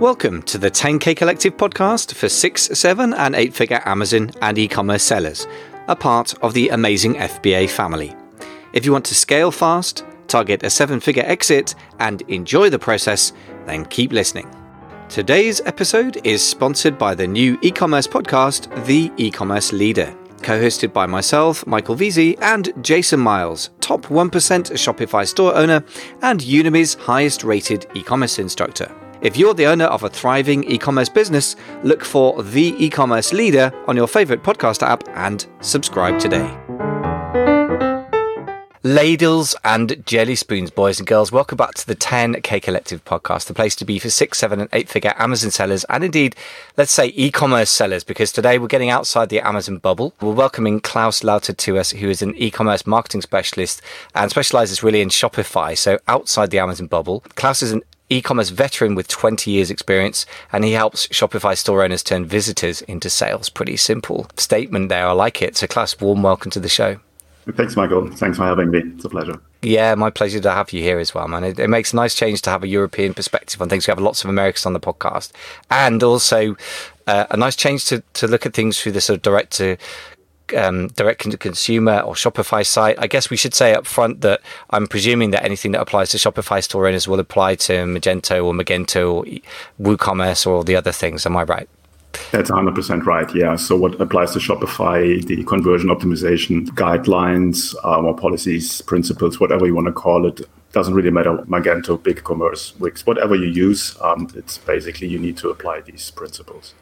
Welcome to the 10K Collective podcast for six, seven, and eight figure Amazon and e commerce sellers, a part of the amazing FBA family. If you want to scale fast, target a seven figure exit, and enjoy the process, then keep listening. Today's episode is sponsored by the new e commerce podcast, The E Commerce Leader, co hosted by myself, Michael Veazey, and Jason Miles, top 1% Shopify store owner and Udemy's highest rated e commerce instructor. If you're the owner of a thriving e commerce business, look for The E Commerce Leader on your favorite podcast app and subscribe today. Ladles and jelly spoons, boys and girls, welcome back to the 10K Collective podcast, the place to be for six, seven, and eight figure Amazon sellers, and indeed, let's say e commerce sellers, because today we're getting outside the Amazon bubble. We're welcoming Klaus Lauter to us, who is an e commerce marketing specialist and specializes really in Shopify, so outside the Amazon bubble. Klaus is an e-commerce veteran with 20 years experience and he helps Shopify store owners turn visitors into sales. Pretty simple statement there. I like it. So Klaus, warm welcome to the show. Thanks, Michael. Thanks for having me. It's a pleasure. Yeah, my pleasure to have you here as well, man. It, it, makes a nice change to have a European perspective on things. We have lots of Americans on the podcast, and also uh, a nice change to, to look at things through the sort of direct to um, direct to consumer or Shopify site. I guess we should say up front that I'm presuming that anything that applies to Shopify store owners will apply to Magento or Magento or WooCommerce or all the other things. Am I right? That's 100% right. Yeah. So, what applies to Shopify, the conversion optimization guidelines, um, or policies, principles, whatever you want to call it, doesn't really matter. Magento, BigCommerce, Wix, whatever you use, um, it's basically you need to apply these principles.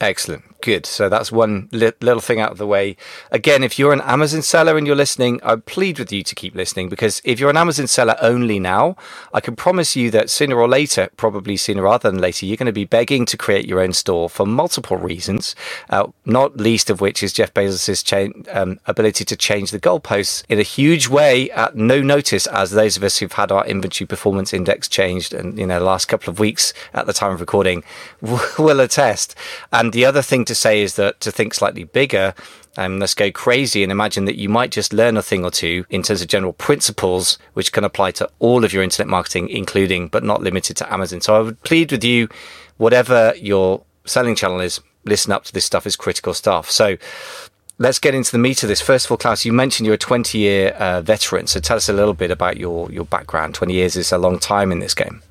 Excellent. Good. So that's one li- little thing out of the way. Again, if you're an Amazon seller and you're listening, I plead with you to keep listening because if you're an Amazon seller only now, I can promise you that sooner or later, probably sooner rather than later, you're going to be begging to create your own store for multiple reasons, uh, not least of which is Jeff Bezos' cha- um, ability to change the goalposts in a huge way at no notice, as those of us who've had our inventory performance index changed and, you know, the last couple of weeks at the time of recording will attest. And the other thing to to say is that to think slightly bigger, um, let's go crazy and imagine that you might just learn a thing or two in terms of general principles, which can apply to all of your internet marketing, including but not limited to Amazon. So I would plead with you, whatever your selling channel is, listen up to this stuff is critical stuff. So let's get into the meat of this. First of all, Klaus, you mentioned you're a 20 year uh, veteran. So tell us a little bit about your, your background. 20 years is a long time in this game.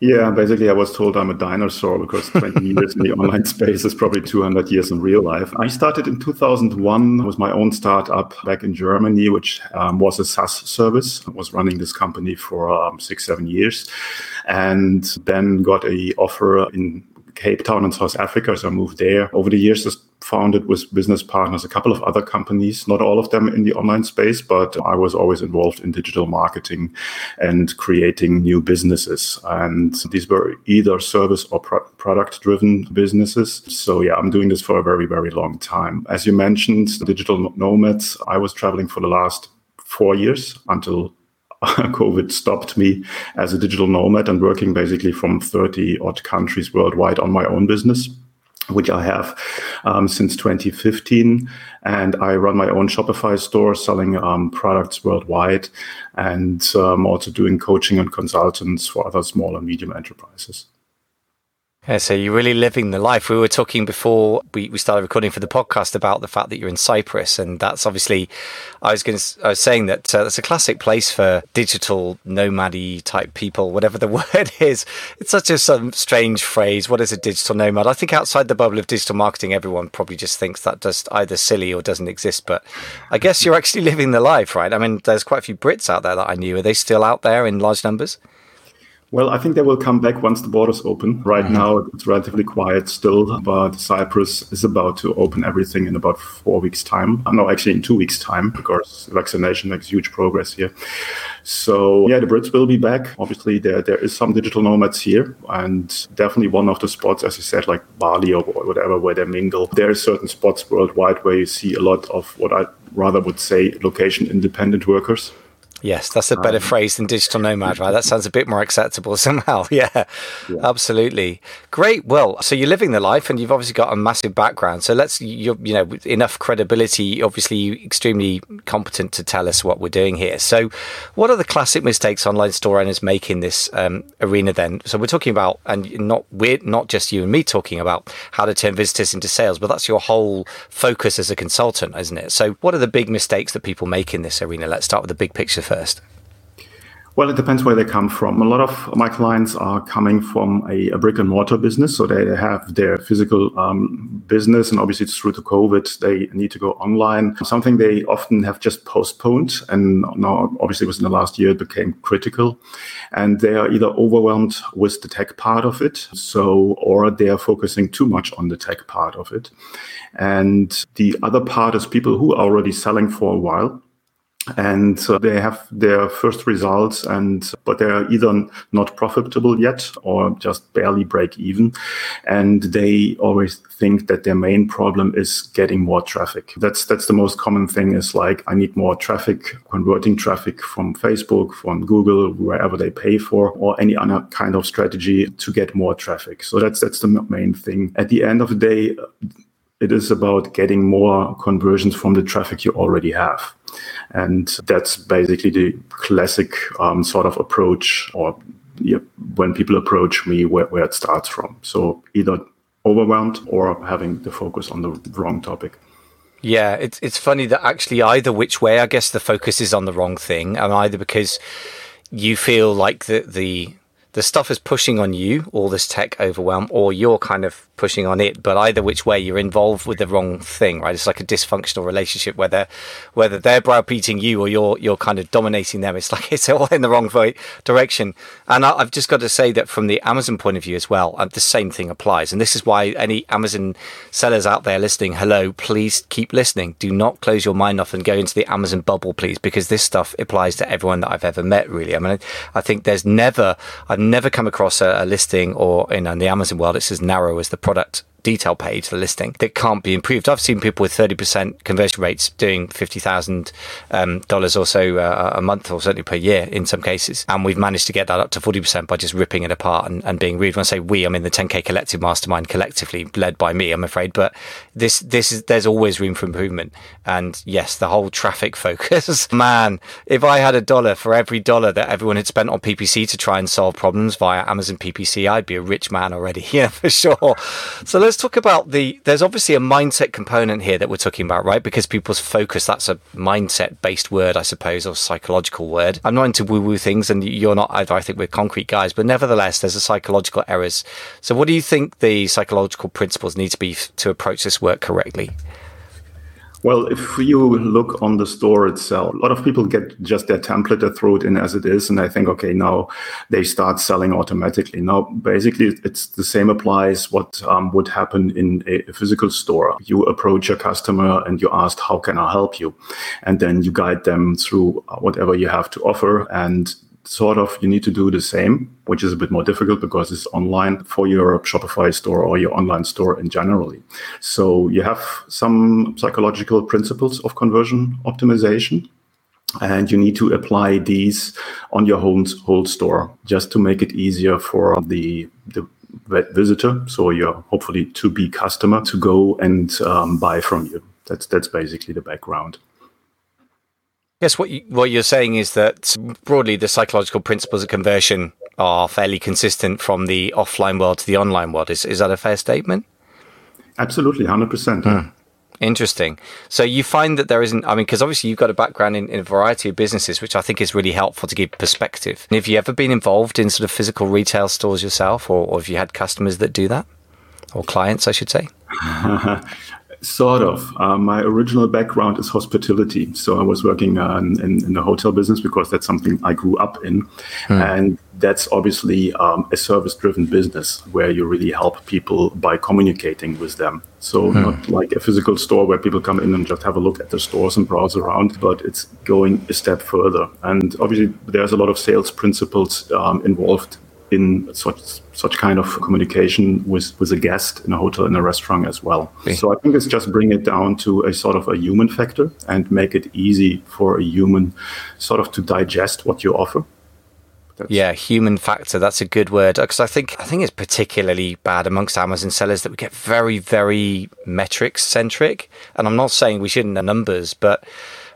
Yeah, basically, I was told I'm a dinosaur because 20 years in the online space is probably 200 years in real life. I started in 2001 with my own startup back in Germany, which um, was a SaaS service. I was running this company for um, six, seven years, and then got a offer in Cape Town in South Africa. So I moved there. Over the years, just founded with business partners a couple of other companies, not all of them in the online space, but I was always involved in digital marketing and creating new businesses. And these were either service or pro- product driven businesses. So yeah, I'm doing this for a very, very long time. As you mentioned, digital nomads, I was traveling for the last four years until COVID stopped me as a digital nomad and working basically from 30 odd countries worldwide on my own business which I have um, since 2015. And I run my own Shopify store selling um, products worldwide and um, also doing coaching and consultants for other small and medium enterprises. Yeah, so you're really living the life. We were talking before we, we started recording for the podcast about the fact that you're in Cyprus, and that's obviously. I was going I was saying that uh, that's a classic place for digital nomady type people, whatever the word is. It's such a some strange phrase. What is a digital nomad? I think outside the bubble of digital marketing, everyone probably just thinks that just either silly or doesn't exist. But I guess you're actually living the life, right? I mean, there's quite a few Brits out there that I knew. Are they still out there in large numbers? Well, I think they will come back once the borders open. Right mm-hmm. now, it's relatively quiet still, but Cyprus is about to open everything in about four weeks' time. Uh, no, actually, in two weeks' time, because vaccination makes huge progress here. So, yeah, the Brits will be back. Obviously, there there is some digital nomads here, and definitely one of the spots, as you said, like Bali or whatever, where they mingle. There are certain spots worldwide where you see a lot of what I rather would say location independent workers Yes, that's a better um, phrase than digital nomad, right? That sounds a bit more acceptable somehow. Yeah, yeah, absolutely. Great. Well, so you're living the life, and you've obviously got a massive background. So let's, you you know, enough credibility. Obviously, extremely competent to tell us what we're doing here. So, what are the classic mistakes online store owners make in this um, arena? Then, so we're talking about, and not we're not just you and me talking about how to turn visitors into sales, but that's your whole focus as a consultant, isn't it? So, what are the big mistakes that people make in this arena? Let's start with the big picture first? Well, it depends where they come from. A lot of my clients are coming from a, a brick and mortar business, so they have their physical um, business, and obviously through the COVID they need to go online. Something they often have just postponed, and now obviously within the last year it became critical, and they are either overwhelmed with the tech part of it, so or they are focusing too much on the tech part of it, and the other part is people who are already selling for a while and they have their first results and but they're either not profitable yet or just barely break even. And they always think that their main problem is getting more traffic. That's that's the most common thing is like i need more traffic converting traffic from facebook from google wherever they pay for or any other kind of strategy to get more traffic. So that's that's the main thing. At the end of the day it is about getting more conversions from the traffic you already have. And that's basically the classic um, sort of approach or yeah, when people approach me where, where it starts from. So either overwhelmed or having the focus on the wrong topic. Yeah, it's it's funny that actually either which way, I guess the focus is on the wrong thing, and either because you feel like the the the stuff is pushing on you, all this tech overwhelm, or you're kind of pushing on it. But either which way, you're involved with the wrong thing, right? It's like a dysfunctional relationship, whether whether they're browbeating you or you're you're kind of dominating them. It's like it's all in the wrong direction. And I, have just got to say that from the Amazon point of view as well, uh, the same thing applies. And this is why any Amazon sellers out there listening, hello, please keep listening. Do not close your mind off and go into the Amazon bubble, please, because this stuff applies to everyone that I've ever met. Really, I mean, I think there's never I've never come across a, a listing or in, in the Amazon world, it's as narrow as the product detail page, the listing, that can't be improved. I've seen people with 30% conversion rates doing $50,000 um, or so uh, a month or certainly per year in some cases. And we've managed to get that up to 40% by just ripping it apart and, and being rude. When I say we, I'm in the 10K collective mastermind collectively led by me, I'm afraid. But this, this is, there's always room for improvement. And yes, the whole traffic focus, man, if I had a dollar for every dollar that everyone had spent on PPC to try and solve problems via Amazon PPC, I'd be a rich man already. Yeah, for sure. So let's talk about the. There's obviously a mindset component here that we're talking about, right? Because people's focus, that's a mindset based word, I suppose, or psychological word. I'm not into woo woo things, and you're not either. I think we're concrete guys, but nevertheless, there's a psychological errors. So, what do you think the psychological principles need to be to approach this work correctly? Well, if you look on the store itself, a lot of people get just their template, they throw it in as it is, and I think, okay, now they start selling automatically. Now, basically, it's the same applies what um, would happen in a physical store. You approach a customer and you ask, how can I help you? And then you guide them through whatever you have to offer. And sort of you need to do the same, which is a bit more difficult because it's online for your Shopify store or your online store in generally. So you have some psychological principles of conversion optimization. And you need to apply these on your whole, whole store just to make it easier for the, the visitor, so your hopefully to be customer, to go and um, buy from you. That's that's basically the background. Yes, what you, what you're saying is that broadly the psychological principles of conversion are fairly consistent from the offline world to the online world. Is is that a fair statement? Absolutely, hundred percent. Hmm. Interesting. So you find that there isn't, I mean, because obviously you've got a background in, in, a variety of businesses, which I think is really helpful to give perspective. have you ever been involved in sort of physical retail stores yourself, or, or have you had customers that do that? Or clients, I should say? Sort of. Uh, my original background is hospitality. So I was working uh, in, in, the hotel business because that's something I grew up in. Hmm. And that's obviously um, a service driven business where you really help people by communicating with them. So, hmm. not like a physical store where people come in and just have a look at the stores and browse around, but it's going a step further. And obviously, there's a lot of sales principles um, involved in such such kind of communication with with a guest in a hotel in a restaurant as well. Okay. So I think it's just bring it down to a sort of a human factor and make it easy for a human sort of to digest what you offer. That's yeah, human factor. That's a good word because I think I think it's particularly bad amongst Amazon sellers that we get very very metrics centric. And I'm not saying we shouldn't know numbers, but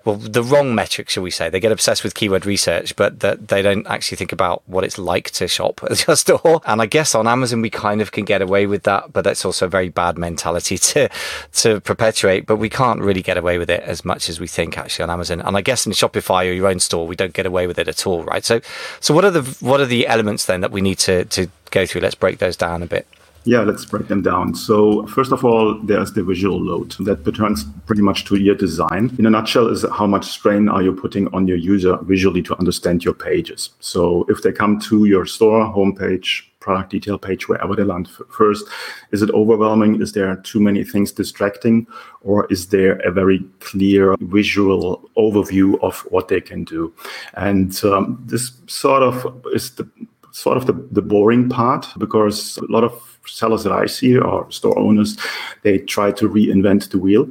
well, the wrong metric, shall we say. They get obsessed with keyword research, but that they don't actually think about what it's like to shop at your store. And I guess on Amazon, we kind of can get away with that, but that's also a very bad mentality to, to perpetuate. But we can't really get away with it as much as we think actually on Amazon. And I guess in Shopify or your own store, we don't get away with it at all, right? So, so what are the, what are the elements then that we need to, to go through? Let's break those down a bit. Yeah, let's break them down. So first of all, there's the visual load that returns pretty much to your design. In a nutshell, is how much strain are you putting on your user visually to understand your pages. So if they come to your store homepage, product detail page, wherever they land first, is it overwhelming? Is there too many things distracting? Or is there a very clear visual overview of what they can do? And um, this sort of is the sort of the, the boring part because a lot of sellers that I see or store owners, they try to reinvent the wheel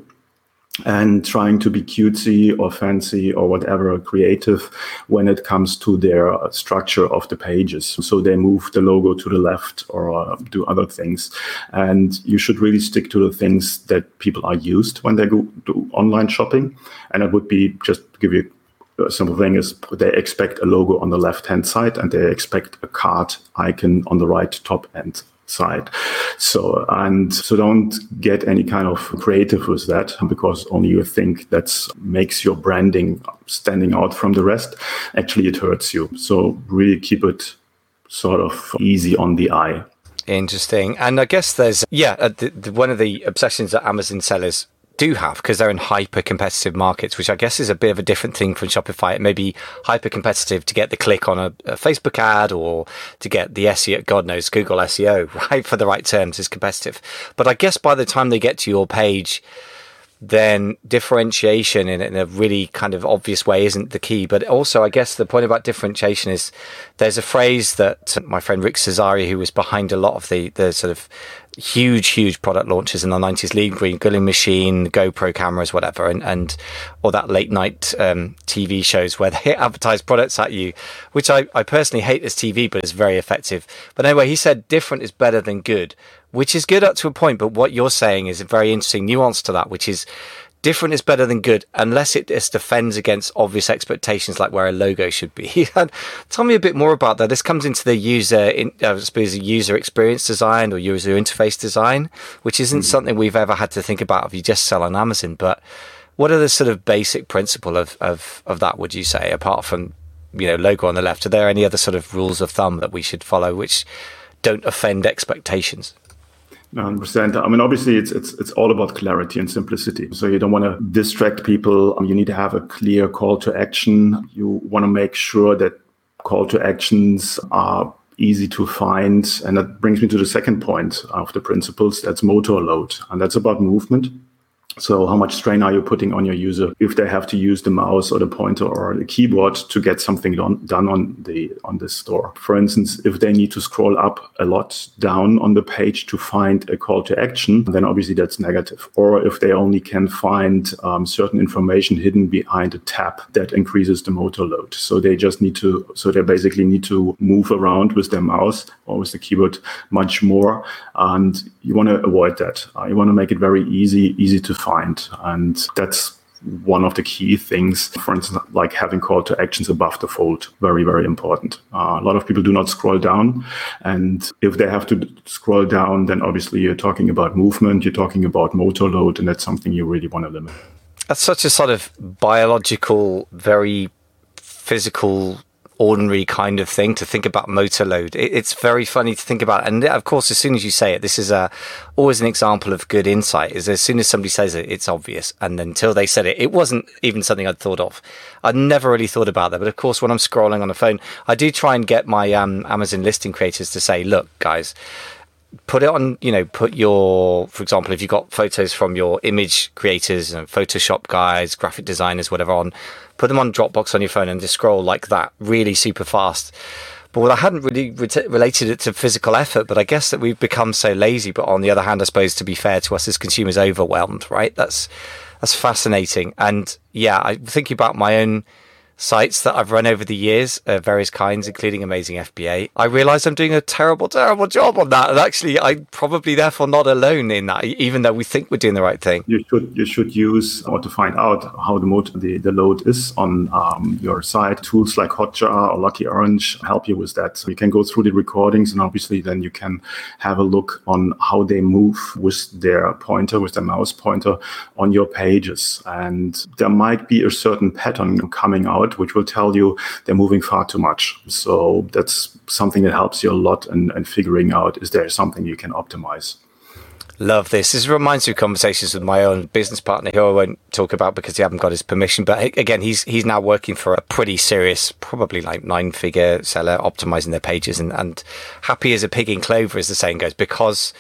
and trying to be cutesy or fancy or whatever creative when it comes to their structure of the pages. So they move the logo to the left or uh, do other things. And you should really stick to the things that people are used when they go do online shopping. And it would be just give you a simple thing is they expect a logo on the left hand side and they expect a cart icon on the right top end side. So, and so don't get any kind of creative with that because only you think that makes your branding standing out from the rest. Actually, it hurts you. So really keep it sort of easy on the eye. Interesting. And I guess there's, yeah, uh, the, the, one of the obsessions that Amazon sellers do have because they're in hyper competitive markets, which I guess is a bit of a different thing from Shopify. It may be hyper competitive to get the click on a, a, Facebook ad or to get the SEO, God knows, Google SEO, right? For the right terms is competitive. But I guess by the time they get to your page, then differentiation in, in, a really kind of obvious way isn't the key. But also, I guess the point about differentiation is there's a phrase that my friend Rick Cesari, who was behind a lot of the, the sort of huge, huge product launches in the 90s, Lean Green, Grilling Machine, GoPro cameras, whatever, and, and or that late night um, TV shows where they advertise products at you, which I, I personally hate as TV, but it's very effective. But anyway, he said different is better than good which is good up to a point. But what you're saying is a very interesting nuance to that, which is different is better than good unless it just defends against obvious expectations like where a logo should be. Tell me a bit more about that. This comes into the user, in, I suppose, user experience design or user interface design, which isn't mm-hmm. something we've ever had to think about if you just sell on Amazon. But what are the sort of basic principle of, of, of that, would you say, apart from, you know, logo on the left? Are there any other sort of rules of thumb that we should follow which don't offend expectations? 100%. I mean, obviously, it's it's it's all about clarity and simplicity. So you don't want to distract people. You need to have a clear call to action. You want to make sure that call to actions are easy to find. And that brings me to the second point of the principles. That's motor load, and that's about movement. So how much strain are you putting on your user if they have to use the mouse or the pointer or the keyboard to get something done, on the on the store? For instance, if they need to scroll up a lot down on the page to find a call to action, then obviously that's negative. Or if they only can find um, certain information hidden behind a tab, that increases the motor load. So they just need to, so they basically need to move around with their mouse or with the keyboard much more, and you want to avoid that. Uh, you want to make it very easy, easy to find. And that's one of the key things, for instance, like having call to actions above the fold, very, very important. Uh, a lot of people do not scroll down. And if they have to scroll down, then obviously you're talking about movement, you're talking about motor load, and that's something you really want to limit. That's such a sort of biological, very physical ordinary kind of thing to think about motor load. It, it's very funny to think about. And of course, as soon as you say it, this is a, always an example of good insight is as soon as somebody says it, it's obvious. And until they said it, it wasn't even something I'd thought of. I'd never really thought about that. But of course, when I'm scrolling on a phone, I do try and get my um, Amazon listing creators to say, look, guys, put it on you know put your for example if you've got photos from your image creators and photoshop guys graphic designers whatever on put them on dropbox on your phone and just scroll like that really super fast But well, I hadn't really re- related it to physical effort, but I guess that we've become so lazy. But on the other hand, I suppose to be fair to us as consumers, overwhelmed, right? That's that's fascinating. And yeah, I'm thinking about my own sites that I've run over the years, uh, various kinds, including Amazing FBA, I realize I'm doing a terrible, terrible job on that. And actually, I'm probably therefore not alone in that, even though we think we're doing the right thing. You should you should use or to find out how the mode the, the load is on um, your site. Tools like Hotjar or Lucky Orange help you with that. You can go through the recordings, and obviously then you can have a look on how they move with their pointer, with their mouse pointer on your pages. And there might be a certain pattern coming out out, which will tell you they're moving far too much. So that's something that helps you a lot in, in figuring out is there something you can optimize. Love this. This reminds me of conversations with my own business partner, who I won't talk about because he haven't got his permission. But again, he's he's now working for a pretty serious, probably like nine figure seller, optimizing their pages and, and happy as a pig in clover, as the saying goes, because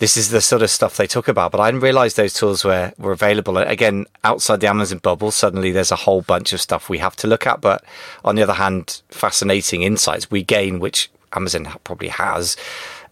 this is the sort of stuff they talk about. But I didn't realize those tools were, were available. Again, outside the Amazon bubble, suddenly there's a whole bunch of stuff we have to look at. But on the other hand, fascinating insights we gain, which Amazon probably has.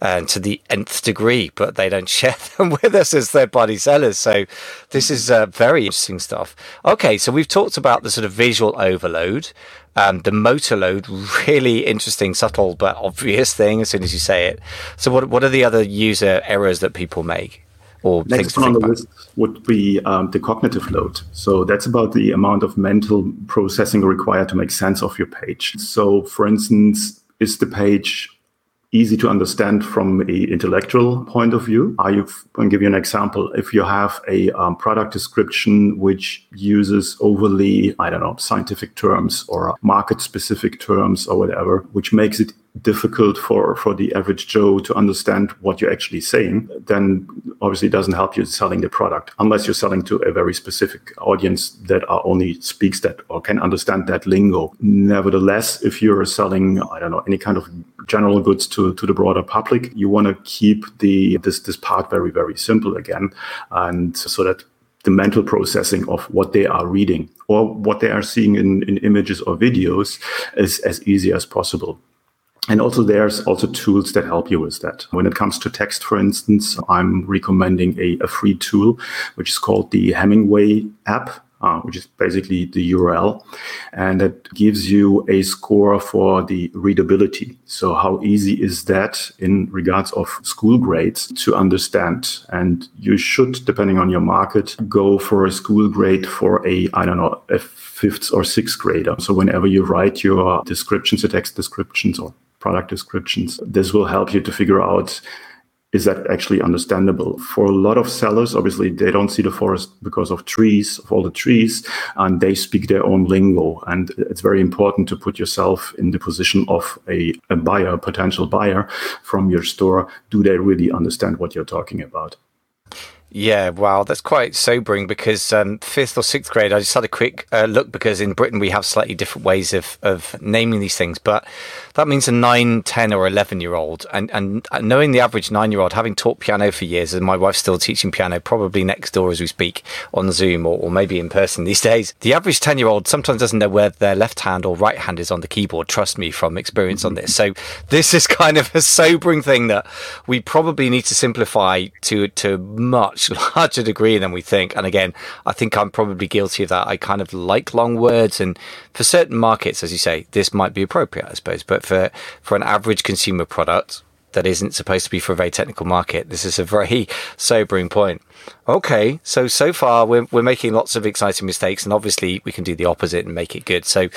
Uh, to the nth degree, but they don't share them with us as third party sellers. So this is uh, very interesting stuff. Okay, so we've talked about the sort of visual overload. Um, the motor load, really interesting, subtle but obvious thing as soon as you say it. So, what what are the other user errors that people make? Or Next one on the list would be um, the cognitive load. So that's about the amount of mental processing required to make sense of your page. So, for instance, is the page easy to understand from a intellectual point of view. I can give you an example. If you have a um, product description which uses overly, I don't know, scientific terms or market specific terms or whatever, which makes it difficult for, for the average Joe to understand what you're actually saying, then obviously it doesn't help you selling the product unless you're selling to a very specific audience that are only speaks that or can understand that lingo. Nevertheless, if you're selling, I don't know, any kind of general goods to, to the broader public, you want to keep the this this part very, very simple again. And so that the mental processing of what they are reading or what they are seeing in, in images or videos is as easy as possible. And also there's also tools that help you with that. When it comes to text, for instance, I'm recommending a, a free tool, which is called the Hemingway app. Uh, which is basically the URL, and it gives you a score for the readability. So, how easy is that in regards of school grades to understand? And you should, depending on your market, go for a school grade for a I don't know a fifth or sixth grader. So, whenever you write your descriptions, your text descriptions, or product descriptions. This will help you to figure out is that actually understandable? For a lot of sellers, obviously, they don't see the forest because of trees, of all the trees, and they speak their own lingo. And it's very important to put yourself in the position of a, a buyer, a potential buyer from your store. Do they really understand what you're talking about? Yeah, wow, that's quite sobering because um, fifth or sixth grade, I just had a quick uh, look because in Britain we have slightly different ways of, of naming these things. But that means a 9, 10, or 11 year old. And, and knowing the average nine year old, having taught piano for years, and my wife's still teaching piano, probably next door as we speak on Zoom or, or maybe in person these days, the average 10 year old sometimes doesn't know where their left hand or right hand is on the keyboard. Trust me from experience on this. So this is kind of a sobering thing that we probably need to simplify to, to much larger degree than we think. And again, I think I'm probably guilty of that. I kind of like long words and for certain markets, as you say, this might be appropriate, I suppose. But for, for an average consumer product that isn't supposed to be for a very technical market, this is a very sobering point. Okay, so so far we're we're making lots of exciting mistakes, and obviously we can do the opposite and make it good. So,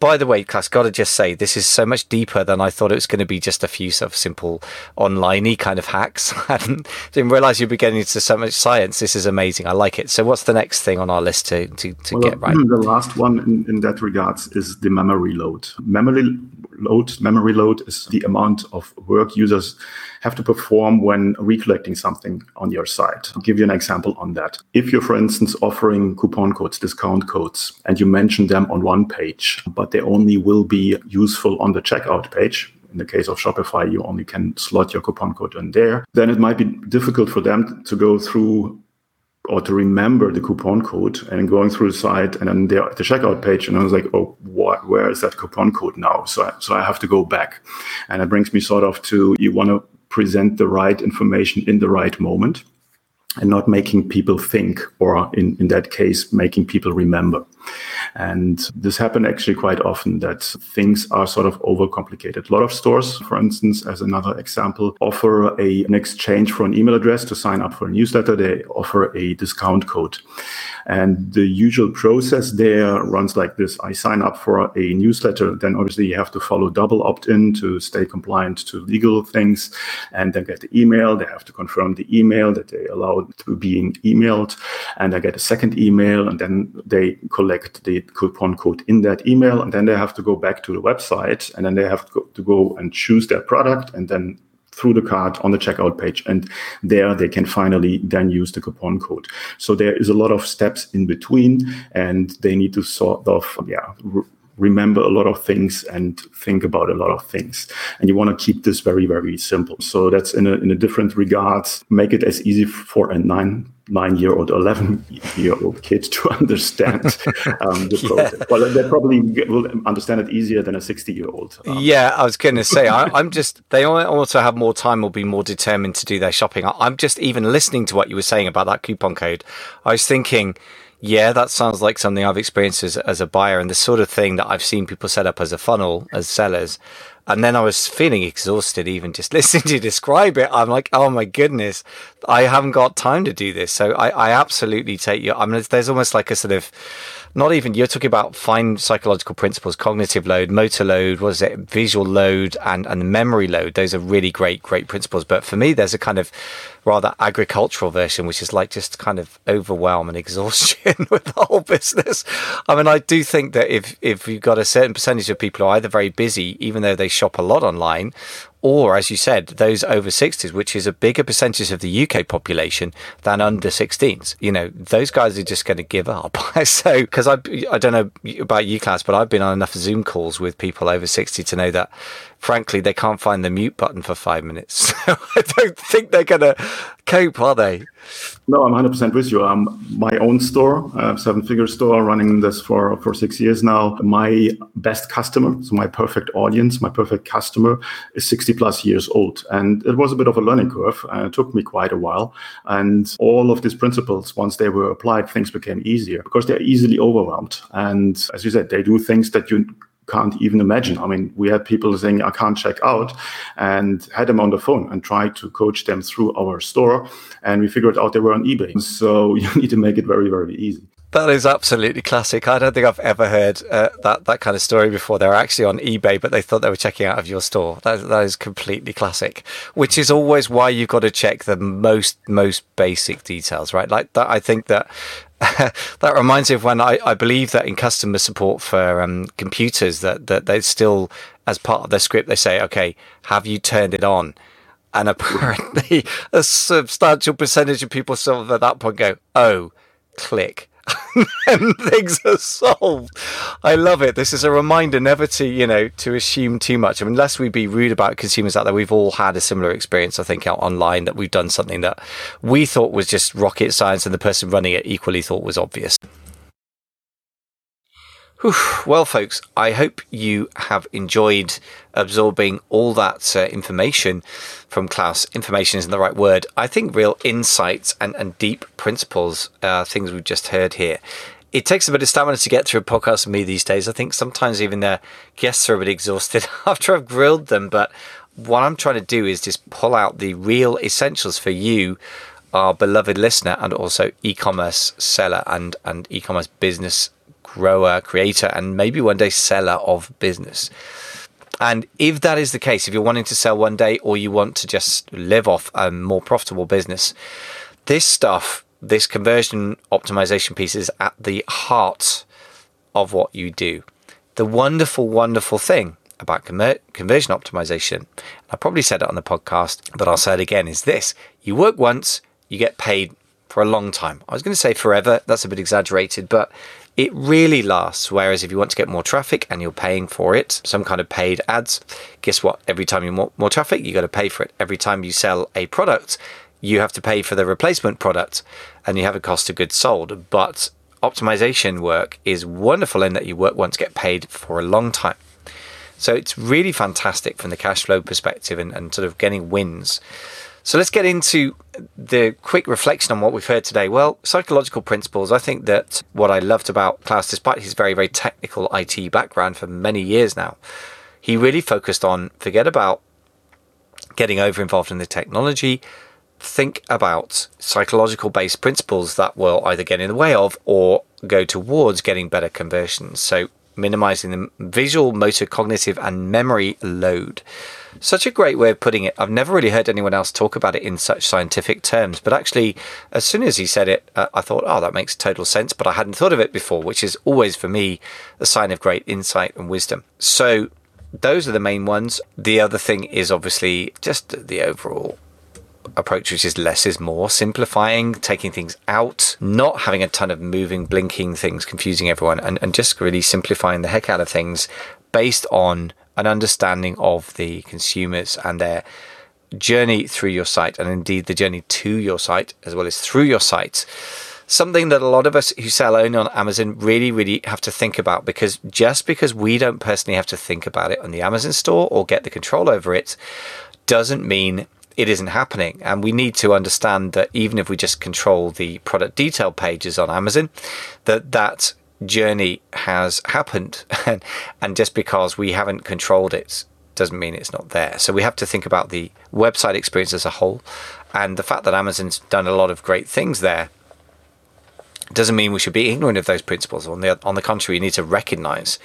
by the way, Klaus, got to just say this is so much deeper than I thought it was going to be. Just a few sort of simple onliney kind of hacks. I didn't, didn't realize you'd be getting into so much science. This is amazing. I like it. So, what's the next thing on our list to to, to well, get right? The last one in, in that regards is the memory load. Memory load. Memory load is the amount of work users have to perform when recollecting something on your site. I'll give you an example on that. If you're, for instance, offering coupon codes, discount codes, and you mention them on one page, but they only will be useful on the checkout page, in the case of Shopify, you only can slot your coupon code in there, then it might be difficult for them to go through or to remember the coupon code and going through the site and then the, the checkout page and I was like, oh, what, where is that coupon code now? So I, so I have to go back, and it brings me sort of to you want to present the right information in the right moment and not making people think, or in, in that case, making people remember. And this happened actually quite often that things are sort of overcomplicated. A lot of stores, for instance, as another example, offer a, an exchange for an email address to sign up for a newsletter. They offer a discount code. And the usual process there runs like this. I sign up for a newsletter. Then obviously you have to follow double opt-in to stay compliant to legal things and then get the email. They have to confirm the email that they allow to being emailed. And I get a second email and then they collect the coupon code in that email. And then they have to go back to the website and then they have to go and choose their product and then through the cart on the checkout page. And there they can finally then use the coupon code. So there is a lot of steps in between and they need to sort of, yeah, remember a lot of things and think about a lot of things. And you want to keep this very, very simple. So that's in a, in a different regards, make it as easy for a nine nine year old, 11 year old kid to understand um, the process. Yeah. Well, they probably will understand it easier than a 60 year old. Um, yeah, I was going to say, I, am just, they also have more time or be more determined to do their shopping. I'm just even listening to what you were saying about that coupon code. I was thinking, yeah, that sounds like something I've experienced as, as a buyer and the sort of thing that I've seen people set up as a funnel as sellers. And then I was feeling exhausted even just listening to you describe it. I'm like, oh my goodness, I haven't got time to do this. So I, I absolutely take you. I mean, there's almost like a sort of, not even you're talking about fine psychological principles cognitive load motor load what is it visual load and and memory load those are really great great principles but for me there's a kind of rather agricultural version which is like just kind of overwhelm and exhaustion with the whole business i mean i do think that if if you've got a certain percentage of people who are either very busy even though they shop a lot online or as you said, those over 60s, which is a bigger percentage of the UK population than under 16s. You know, those guys are just going to give up. so, because I, I don't know about you, Klaus, but I've been on enough Zoom calls with people over 60 to know that frankly, they can't find the mute button for five minutes. So I don't think they're going to cope, are they? No, I'm 100% with you. Um, my own store, uh, seven figure store, running this for, for six years now. My best customer, so my perfect audience, my perfect customer is 60 plus years old. And it was a bit of a learning curve. Uh, it took me quite a while. And all of these principles, once they were applied, things became easier because they're easily overwhelmed. And as you said, they do things that you can't even imagine. I mean, we had people saying, I can't check out, and had them on the phone and tried to coach them through our store. And we figured out they were on eBay. So you need to make it very, very easy. That is absolutely classic. I don't think I've ever heard uh, that that kind of story before. They're actually on eBay, but they thought they were checking out of your store. That, that is completely classic. Which is always why you've got to check the most most basic details, right? Like that. I think that that reminds me of when I, I believe that in customer support for um, computers that, that they still, as part of their script, they say, okay, have you turned it on? And apparently a substantial percentage of people of at that point go, oh, click and things are solved. I love it. This is a reminder never to, you know, to assume too much. I mean, unless we be rude about consumers out there, we've all had a similar experience, I think, out online that we've done something that we thought was just rocket science and the person running it equally thought was obvious. Well, folks, I hope you have enjoyed absorbing all that uh, information from Klaus. Information isn't the right word. I think real insights and, and deep principles, uh, things we've just heard here. It takes a bit of stamina to get through a podcast with me these days. I think sometimes even the guests are a bit exhausted after I've grilled them. But what I'm trying to do is just pull out the real essentials for you our beloved listener and also e-commerce seller and, and e-commerce business grower, creator, and maybe one day seller of business. And if that is the case, if you're wanting to sell one day or you want to just live off a more profitable business, this stuff, this conversion optimization piece is at the heart of what you do. The wonderful, wonderful thing about conversion optimization, I probably said it on the podcast, but I'll say it again, is this you work once, you get paid for a long time. I was going to say forever, that's a bit exaggerated, but it really lasts. Whereas if you want to get more traffic and you're paying for it, some kind of paid ads, guess what? Every time you want more traffic, you got to pay for it. Every time you sell a product, you have to pay for the replacement product and you have a cost of goods sold. But optimization work is wonderful in that you work once, get paid for a long time. So it's really fantastic from the cash flow perspective and, and sort of getting wins. So let's get into the quick reflection on what we've heard today. Well, psychological principles. I think that what I loved about Klaus, despite his very, very technical IT background for many years now, he really focused on forget about getting over involved in the technology, think about psychological based principles that will either get in the way of or go towards getting better conversions. So, minimizing the visual, motor, cognitive, and memory load. Such a great way of putting it. I've never really heard anyone else talk about it in such scientific terms, but actually, as soon as he said it, uh, I thought, oh, that makes total sense, but I hadn't thought of it before, which is always for me a sign of great insight and wisdom. So, those are the main ones. The other thing is obviously just the overall approach, which is less is more, simplifying, taking things out, not having a ton of moving, blinking things, confusing everyone, and, and just really simplifying the heck out of things based on an understanding of the consumers and their journey through your site, and indeed the journey to your site as well as through your site. Something that a lot of us who sell only on Amazon really, really have to think about because just because we don't personally have to think about it on the Amazon store or get the control over it doesn't mean it isn't happening. And we need to understand that even if we just control the product detail pages on Amazon, that that journey has happened. and just because we haven't controlled it doesn't mean it's not there. So we have to think about the website experience as a whole and the fact that Amazon's done a lot of great things there doesn't mean we should be ignorant of those principles. On the on the contrary, we need to recognize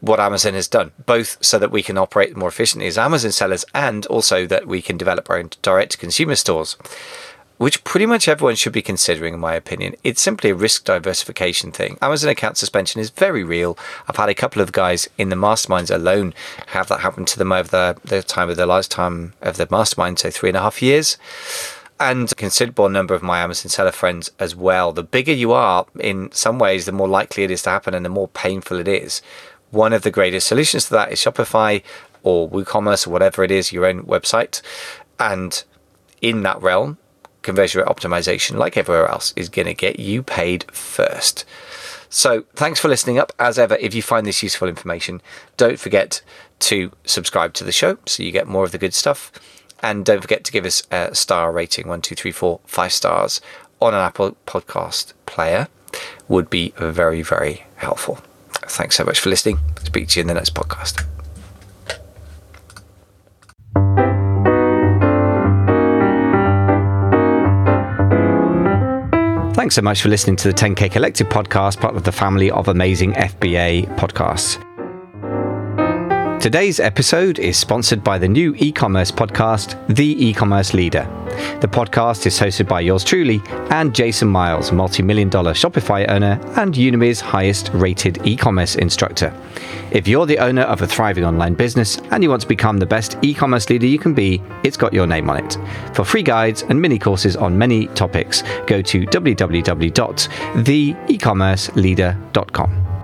what Amazon has done, both so that we can operate more efficiently as Amazon sellers and also that we can develop our own direct to consumer stores, which pretty much everyone should be considering, in my opinion. It's simply a risk diversification thing. Amazon account suspension is very real. I've had a couple of guys in the masterminds alone have that happen to them over the, the time of their lifetime of the mastermind, so three and a half years and a considerable number of my Amazon seller friends as well. The bigger you are, in some ways, the more likely it is to happen and the more painful it is. One of the greatest solutions to that is Shopify or WooCommerce or whatever it is, your own website. And in that realm, conversion rate optimization, like everywhere else, is going to get you paid first. So thanks for listening up. As ever, if you find this useful information, don't forget to subscribe to the show so you get more of the good stuff. And don't forget to give us a star rating one, two, three, four, five stars on an Apple podcast player would be very, very helpful. Thanks so much for listening. Speak to you in the next podcast. Thanks so much for listening to the 10K Collective podcast, part of the family of amazing FBA podcasts. Today's episode is sponsored by the new e commerce podcast, The E Commerce Leader. The podcast is hosted by yours truly and Jason Miles, multi million dollar Shopify owner and Udemy's highest rated e commerce instructor. If you're the owner of a thriving online business and you want to become the best e commerce leader you can be, it's got your name on it. For free guides and mini courses on many topics, go to www.theecommerceleader.com.